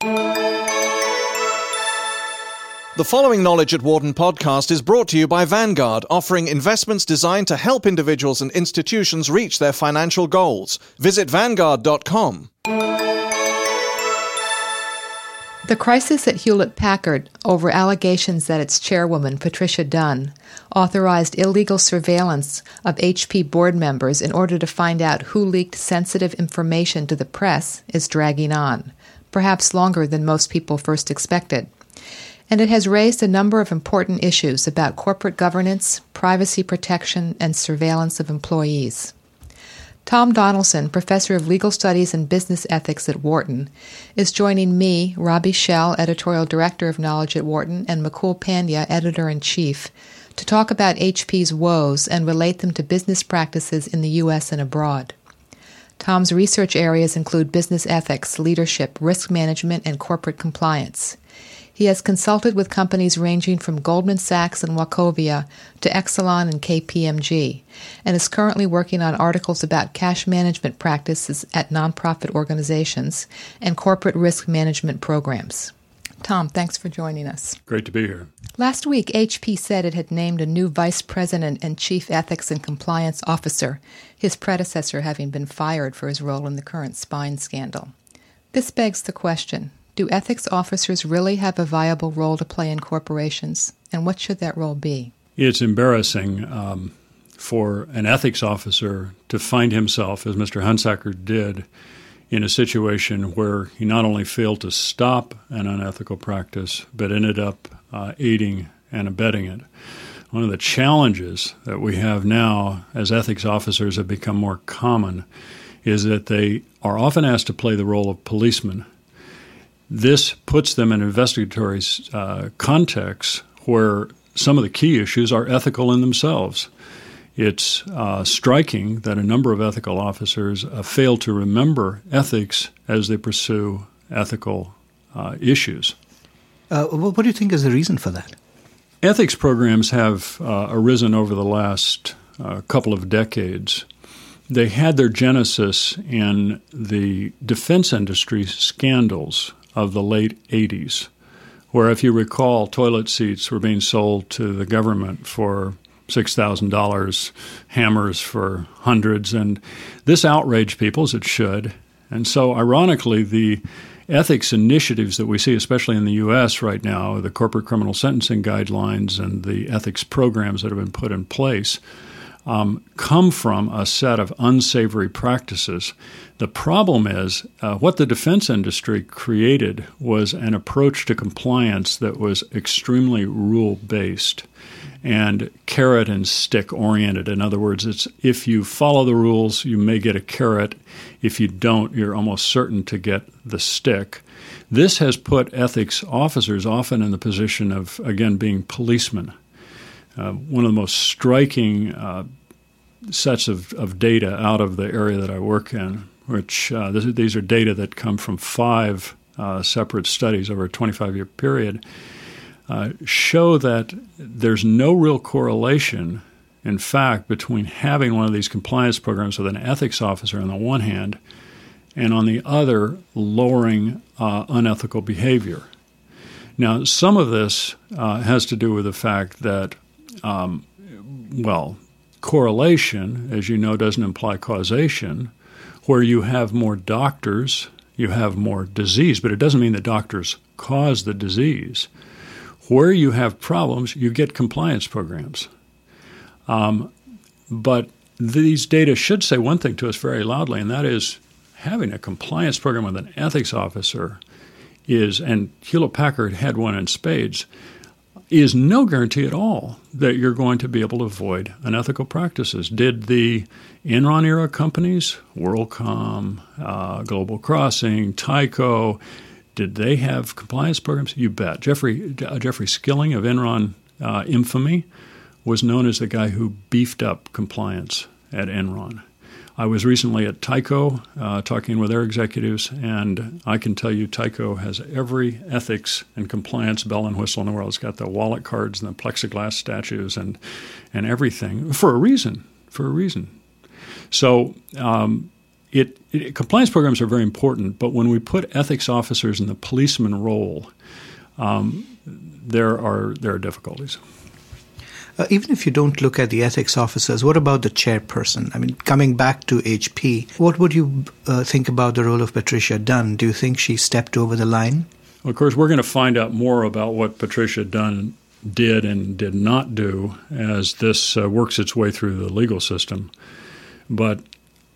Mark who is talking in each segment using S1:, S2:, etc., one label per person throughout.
S1: The following Knowledge at Wharton podcast is brought to you by Vanguard, offering investments designed to help individuals and institutions reach their financial goals. Visit Vanguard.com.
S2: The crisis at Hewlett Packard over allegations that its chairwoman, Patricia Dunn, authorized illegal surveillance of HP board members in order to find out who leaked sensitive information to the press is dragging on, perhaps longer than most people first expected and it has raised a number of important issues about corporate governance, privacy protection, and surveillance of employees. Tom Donaldson, professor of legal studies and business ethics at Wharton, is joining me, Robbie Shell, editorial director of Knowledge at Wharton, and Mukul Pandya, editor in chief, to talk about HP's woes and relate them to business practices in the U.S. and abroad. Tom's research areas include business ethics, leadership, risk management, and corporate compliance. He has consulted with companies ranging from Goldman Sachs and Wachovia to Exelon and KPMG, and is currently working on articles about cash management practices at nonprofit organizations and corporate risk management programs. Tom, thanks for joining us.
S3: Great to be here.
S2: Last week, HP said it had named a new vice president and chief ethics and compliance officer, his predecessor having been fired for his role in the current spine scandal. This begs the question do ethics officers really have a viable role to play in corporations, and what should that role be?
S3: It's embarrassing um, for an ethics officer to find himself, as Mr. Hunsaker did, in a situation where he not only failed to stop an unethical practice, but ended up uh, aiding and abetting it. One of the challenges that we have now as ethics officers have become more common is that they are often asked to play the role of policemen this puts them in investigatory uh, context where some of the key issues are ethical in themselves. It's uh, striking that a number of ethical officers uh, fail to remember ethics as they pursue ethical uh, issues.
S4: Uh, what do you think is the reason for that?
S3: Ethics programs have uh, arisen over the last couple of decades. They had their genesis in the defense industry scandals of the late 80s, where, if you recall, toilet seats were being sold to the government for $6,000, hammers for hundreds, and this outraged people, as it should. And so, ironically, the ethics initiatives that we see, especially in the U.S. right now, the corporate criminal sentencing guidelines and the ethics programs that have been put in place, um, come from a set of unsavory practices. The problem is uh, what the defense industry created was an approach to compliance that was extremely rule based and carrot and stick oriented. In other words, it's if you follow the rules, you may get a carrot. If you don't, you're almost certain to get the stick. This has put ethics officers often in the position of, again, being policemen. Uh, one of the most striking uh, sets of, of data out of the area that I work in, which uh, this, these are data that come from five uh, separate studies over a 25 year period, uh, show that there's no real correlation, in fact, between having one of these compliance programs with an ethics officer on the one hand and on the other, lowering unethical behavior. Now, some of this uh, has to do with the fact that um, well, correlation, as you know, doesn't imply causation. Where you have more doctors, you have more disease, but it doesn't mean that doctors cause the disease. Where you have problems, you get compliance programs. Um, but these data should say one thing to us very loudly, and that is having a compliance program with an ethics officer is, and Hewlett Packard had one in spades, is no guarantee at all that you're going to be able to avoid unethical practices. Did the Enron era companies, WorldCom, uh, Global Crossing, Tyco, did they have compliance programs? You bet. Jeffrey uh, Jeffrey Skilling of Enron uh, infamy was known as the guy who beefed up compliance at Enron. I was recently at Tyco uh, talking with their executives, and I can tell you Tyco has every ethics and compliance bell and whistle in the world. It's got the wallet cards and the plexiglass statues and, and everything for a reason. For a reason. So, um, it, it, compliance programs are very important, but when we put ethics officers in the policeman role, um, there are there are difficulties.
S4: Uh, even if you don't look at the ethics officers, what about the chairperson? I mean, coming back to HP, what would you uh, think about the role of Patricia Dunn? Do you think she stepped over the line?
S3: Well, of course, we're going to find out more about what Patricia Dunn did and did not do as this uh, works its way through the legal system. But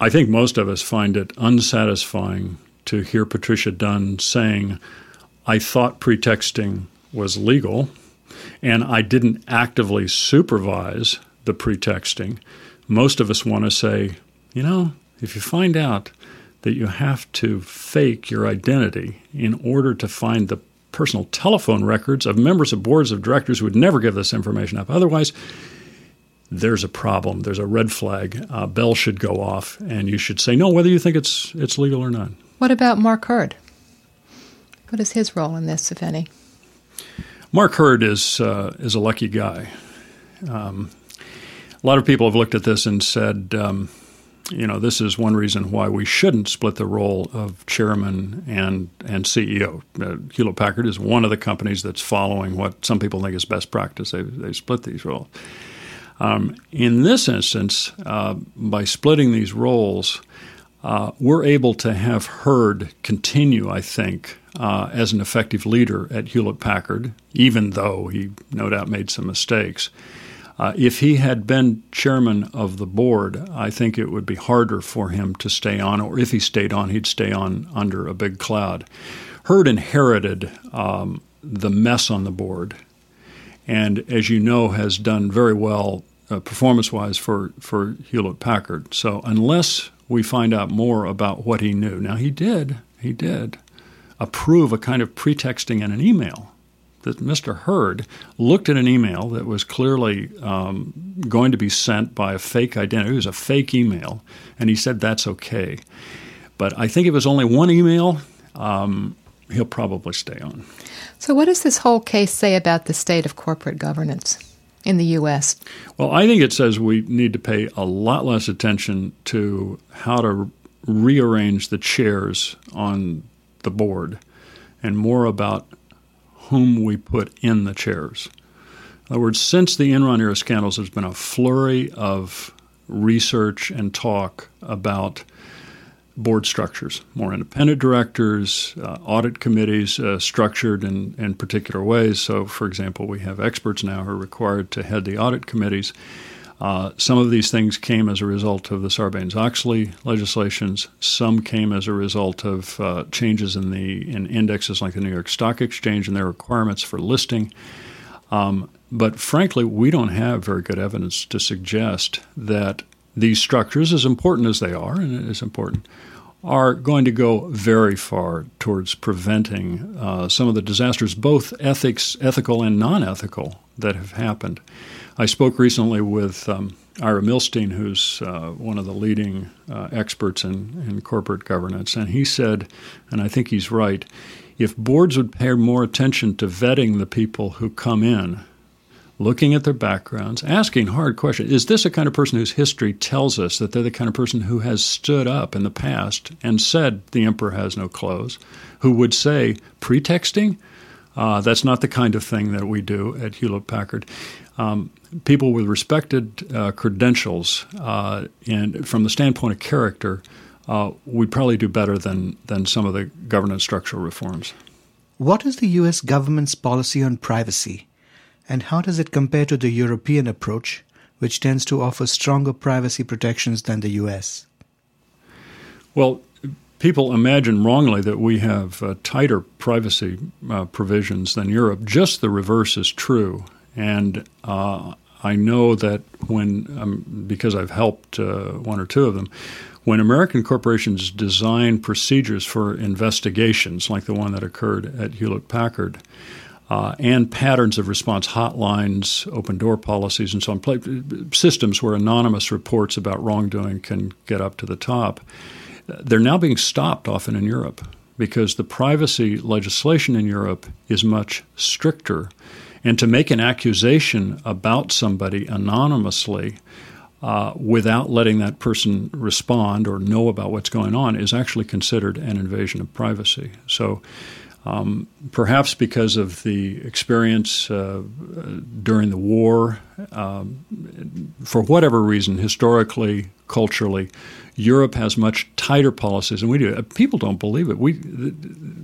S3: I think most of us find it unsatisfying to hear Patricia Dunn saying, I thought pretexting was legal and I didn't actively supervise the pretexting. Most of us want to say, you know, if you find out that you have to fake your identity in order to find the personal telephone records of members of boards of directors who would never give this information up. Otherwise, there's a problem. There's a red flag. A bell should go off, and you should say no, whether you think it's it's legal or not.
S2: What about Mark Hurd? What is his role in this, if any?
S3: Mark Hurd is uh, is a lucky guy. Um, a lot of people have looked at this and said, um, you know, this is one reason why we shouldn't split the role of chairman and and CEO. Uh, Hewlett Packard is one of the companies that's following what some people think is best practice. They they split these roles. Um, in this instance, uh, by splitting these roles, uh, we're able to have Hurd continue, I think, uh, as an effective leader at Hewlett Packard, even though he no doubt made some mistakes. Uh, if he had been chairman of the board, I think it would be harder for him to stay on, or if he stayed on, he'd stay on under a big cloud. Hurd inherited um, the mess on the board, and as you know, has done very well uh, performance-wise for for Hewlett Packard. So unless we find out more about what he knew, now he did, he did approve a kind of pretexting in an email that Mr. Hurd looked at an email that was clearly um, going to be sent by a fake identity. It was a fake email, and he said that's okay. But I think if it was only one email, um, he'll probably stay on.
S2: So, what does this whole case say about the state of corporate governance? in the U.S.?
S3: Well, I think it says we need to pay a lot less attention to how to rearrange the chairs on the board and more about whom we put in the chairs. In other words, since the Enron era scandals, there's been a flurry of research and talk about board structures, more independent directors, uh, audit committees uh, structured in, in particular ways. So, for example, we have experts now who are required to head the audit committees. Uh, some of these things came as a result of the Sarbanes Oxley legislations. Some came as a result of uh, changes in the in indexes like the New York Stock Exchange and their requirements for listing. Um, but frankly, we don't have very good evidence to suggest that these structures, as important as they are, and it is important, are going to go very far towards preventing uh, some of the disasters, both ethics, ethical and non-ethical, that have happened. I spoke recently with um, Ira Milstein, who's uh, one of the leading uh, experts in, in corporate governance, and he said, and I think he's right, if boards would pay more attention to vetting the people who come in, looking at their backgrounds, asking hard questions. Is this a kind of person whose history tells us that they're the kind of person who has stood up in the past and said the emperor has no clothes, who would say pretexting? Uh, that's not the kind of thing that we do at Hewlett Packard. Um, people with respected uh, credentials uh, and from the standpoint of character, uh, we'd probably do better than, than some of the governance structural reforms.
S4: What is the U.S. government's policy on privacy? And how does it compare to the European approach, which tends to offer stronger privacy protections than the US?
S3: Well, people imagine wrongly that we have uh, tighter privacy uh, provisions than Europe. Just the reverse is true. And uh, I know that when, um, because I've helped uh, one or two of them, when American corporations design procedures for investigations, like the one that occurred at Hewlett Packard, uh, and patterns of response hotlines, open door policies, and so on, systems where anonymous reports about wrongdoing can get up to the top. They're now being stopped often in Europe because the privacy legislation in Europe is much stricter. And to make an accusation about somebody anonymously uh, without letting that person respond or know about what's going on is actually considered an invasion of privacy. So, um, perhaps because of the experience uh, during the war, um, for whatever reason, historically, culturally, Europe has much tighter policies than we do. People don't believe it. We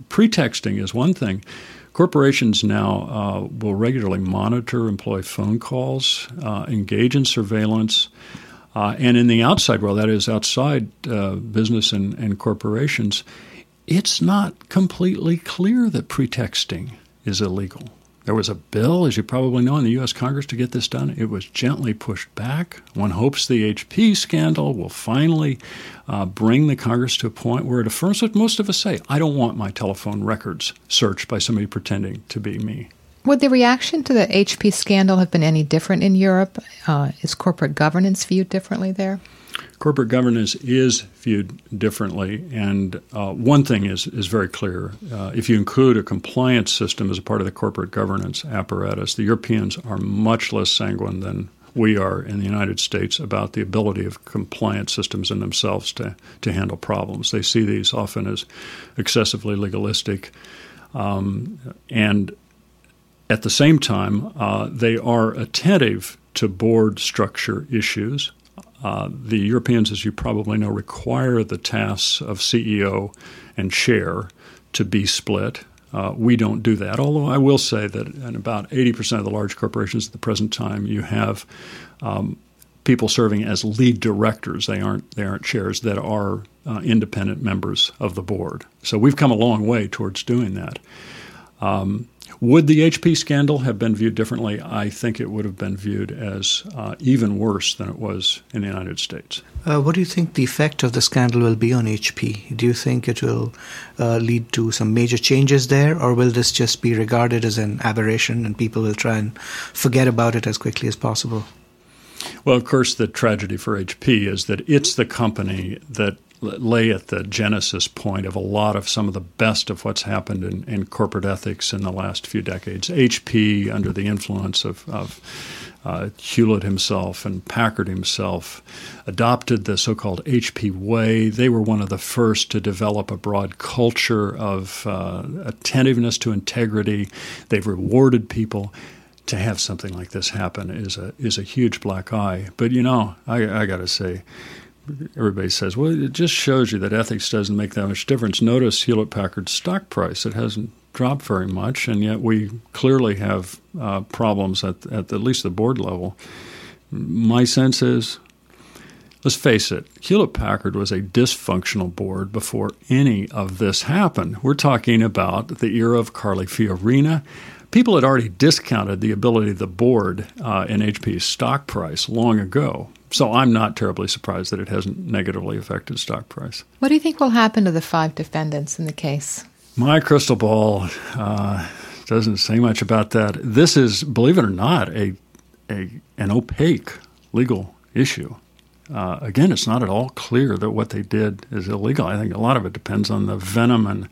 S3: pretexting is one thing. Corporations now uh, will regularly monitor employee phone calls, uh, engage in surveillance, uh, and in the outside world, that is outside uh, business and, and corporations, it's not completely clear that pretexting is illegal. There was a bill, as you probably know, in the U.S. Congress to get this done. It was gently pushed back. One hopes the HP scandal will finally uh, bring the Congress to a point where it affirms what most of us say I don't want my telephone records searched by somebody pretending to be me.
S2: Would the reaction to the HP scandal have been any different in Europe? Uh, is corporate governance viewed differently there?
S3: Corporate governance is viewed differently. And uh, one thing is, is very clear. Uh, if you include a compliance system as a part of the corporate governance apparatus, the Europeans are much less sanguine than we are in the United States about the ability of compliance systems in themselves to, to handle problems. They see these often as excessively legalistic. Um, and at the same time, uh, they are attentive to board structure issues. Uh, the Europeans, as you probably know, require the tasks of CEO and chair to be split. Uh, we don't do that. Although I will say that in about 80% of the large corporations at the present time, you have um, people serving as lead directors. They aren't they aren't chairs that are uh, independent members of the board. So we've come a long way towards doing that. Um, would the HP scandal have been viewed differently? I think it would have been viewed as uh, even worse than it was in the United States.
S4: Uh, what do you think the effect of the scandal will be on HP? Do you think it will uh, lead to some major changes there, or will this just be regarded as an aberration and people will try and forget about it as quickly as possible?
S3: Well, of course, the tragedy for HP is that it's the company that lay at the genesis point of a lot of some of the best of what's happened in, in corporate ethics in the last few decades. HP, under the influence of, of uh, Hewlett himself and Packard himself, adopted the so called HP way. They were one of the first to develop a broad culture of uh, attentiveness to integrity. They've rewarded people to have something like this happen is a is a huge black eye. But you know, I, I got to say, everybody says, well, it just shows you that ethics doesn't make that much difference. Notice Hewlett Packard's stock price; it hasn't dropped very much, and yet we clearly have uh, problems at, at at least the board level. My sense is, let's face it, Hewlett Packard was a dysfunctional board before any of this happened. We're talking about the era of Carly Fiorina people had already discounted the ability of the board uh, in HP's stock price long ago. So I'm not terribly surprised that it hasn't negatively affected stock price.
S2: What do you think will happen to the five defendants in the case?
S3: My crystal ball uh, doesn't say much about that. This is, believe it or not, a, a an opaque legal issue. Uh, again, it's not at all clear that what they did is illegal. I think a lot of it depends on the venom and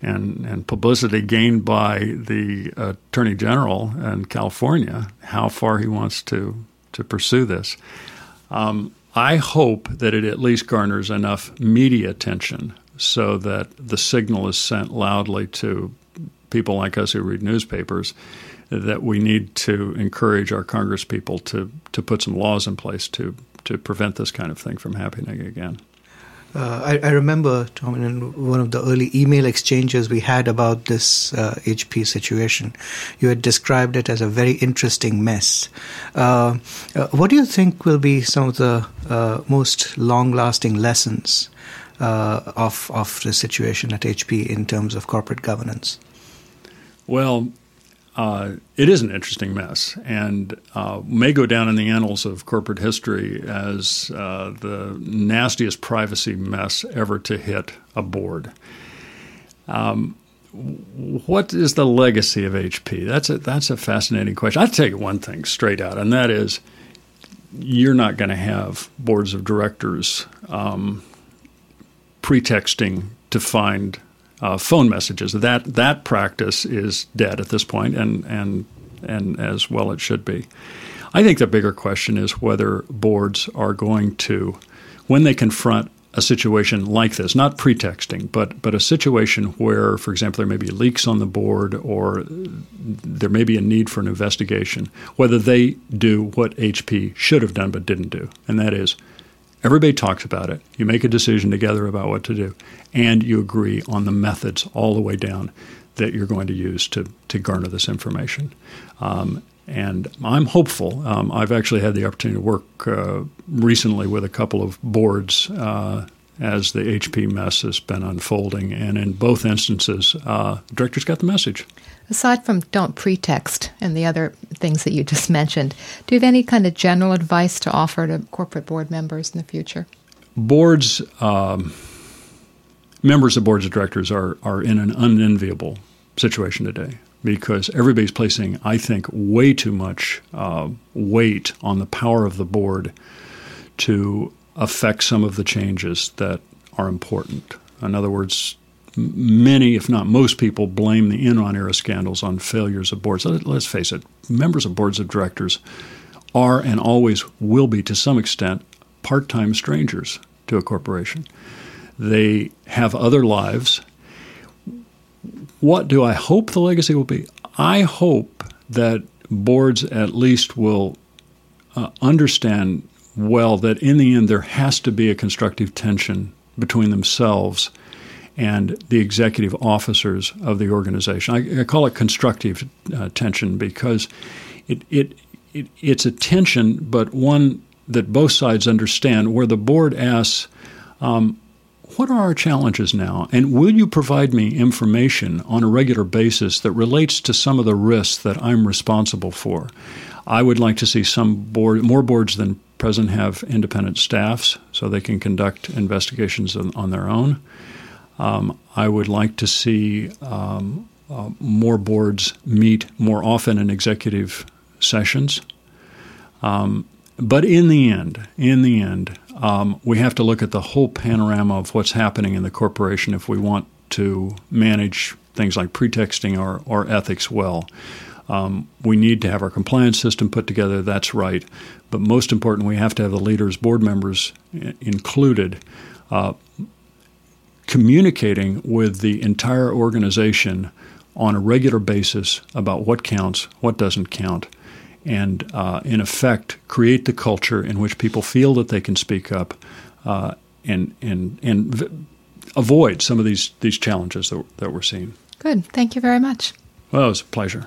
S3: and, and publicity gained by the Attorney General in California, how far he wants to, to pursue this. Um, I hope that it at least garners enough media attention so that the signal is sent loudly to people like us who read newspapers that we need to encourage our congresspeople to, to put some laws in place to, to prevent this kind of thing from happening again.
S4: Uh, I, I, remember, Tom, in one of the early email exchanges we had about this uh, HP situation, you had described it as a very interesting mess. Uh, uh what do you think will be some of the uh, most long-lasting lessons uh, of of the situation at HP in terms of corporate governance?
S3: Well, uh, it is an interesting mess and uh, may go down in the annals of corporate history as uh, the nastiest privacy mess ever to hit a board. Um, what is the legacy of HP? That's a, that's a fascinating question. I'll tell you one thing straight out, and that is you're not going to have boards of directors um, pretexting to find uh, phone messages. That that practice is dead at this point, and and and as well it should be. I think the bigger question is whether boards are going to, when they confront a situation like this, not pretexting, but but a situation where, for example, there may be leaks on the board or there may be a need for an investigation, whether they do what HP should have done but didn't do, and that is everybody talks about it. You make a decision together about what to do, and you agree on the methods all the way down that you're going to use to to garner this information. Um, and I'm hopeful. Um, I've actually had the opportunity to work uh, recently with a couple of boards uh, as the HP mess has been unfolding, and in both instances, uh, directors got the message.
S2: Aside from don't pretext and the other things that you just mentioned, do you have any kind of general advice to offer to corporate board members in the future?
S3: Boards, um, members of boards of directors are, are in an unenviable situation today because everybody's placing, I think, way too much uh, weight on the power of the board to affect some of the changes that are important. In other words, many, if not most people, blame the Enron era scandals on failures of boards. Let's face it, members of boards of directors are and always will be, to some extent, part time strangers to a corporation. They have other lives what do I hope the legacy will be? I hope that boards at least will uh, understand well that in the end there has to be a constructive tension between themselves and the executive officers of the organization. I, I call it constructive uh, tension because it, it, it, it's a tension, but one that both sides understand, where the board asks, um, what are our challenges now? And will you provide me information on a regular basis that relates to some of the risks that I'm responsible for? I would like to see some board, more boards than present have independent staffs so they can conduct investigations on, on their own. Um, I would like to see um, uh, more boards meet more often in executive sessions. Um, but in the end, in the end, um, we have to look at the whole panorama of what's happening in the corporation if we want to manage things like pretexting or, or ethics well. Um, we need to have our compliance system put together, that's right. But most important, we have to have the leaders, board members included, uh, communicating with the entire organization on a regular basis about what counts, what doesn't count, and uh, in effect create the culture in which people feel that they can speak up uh, and and and v- avoid some of these these challenges that, that we're seeing.
S2: Good. Thank you very much.
S3: Well, it was a pleasure.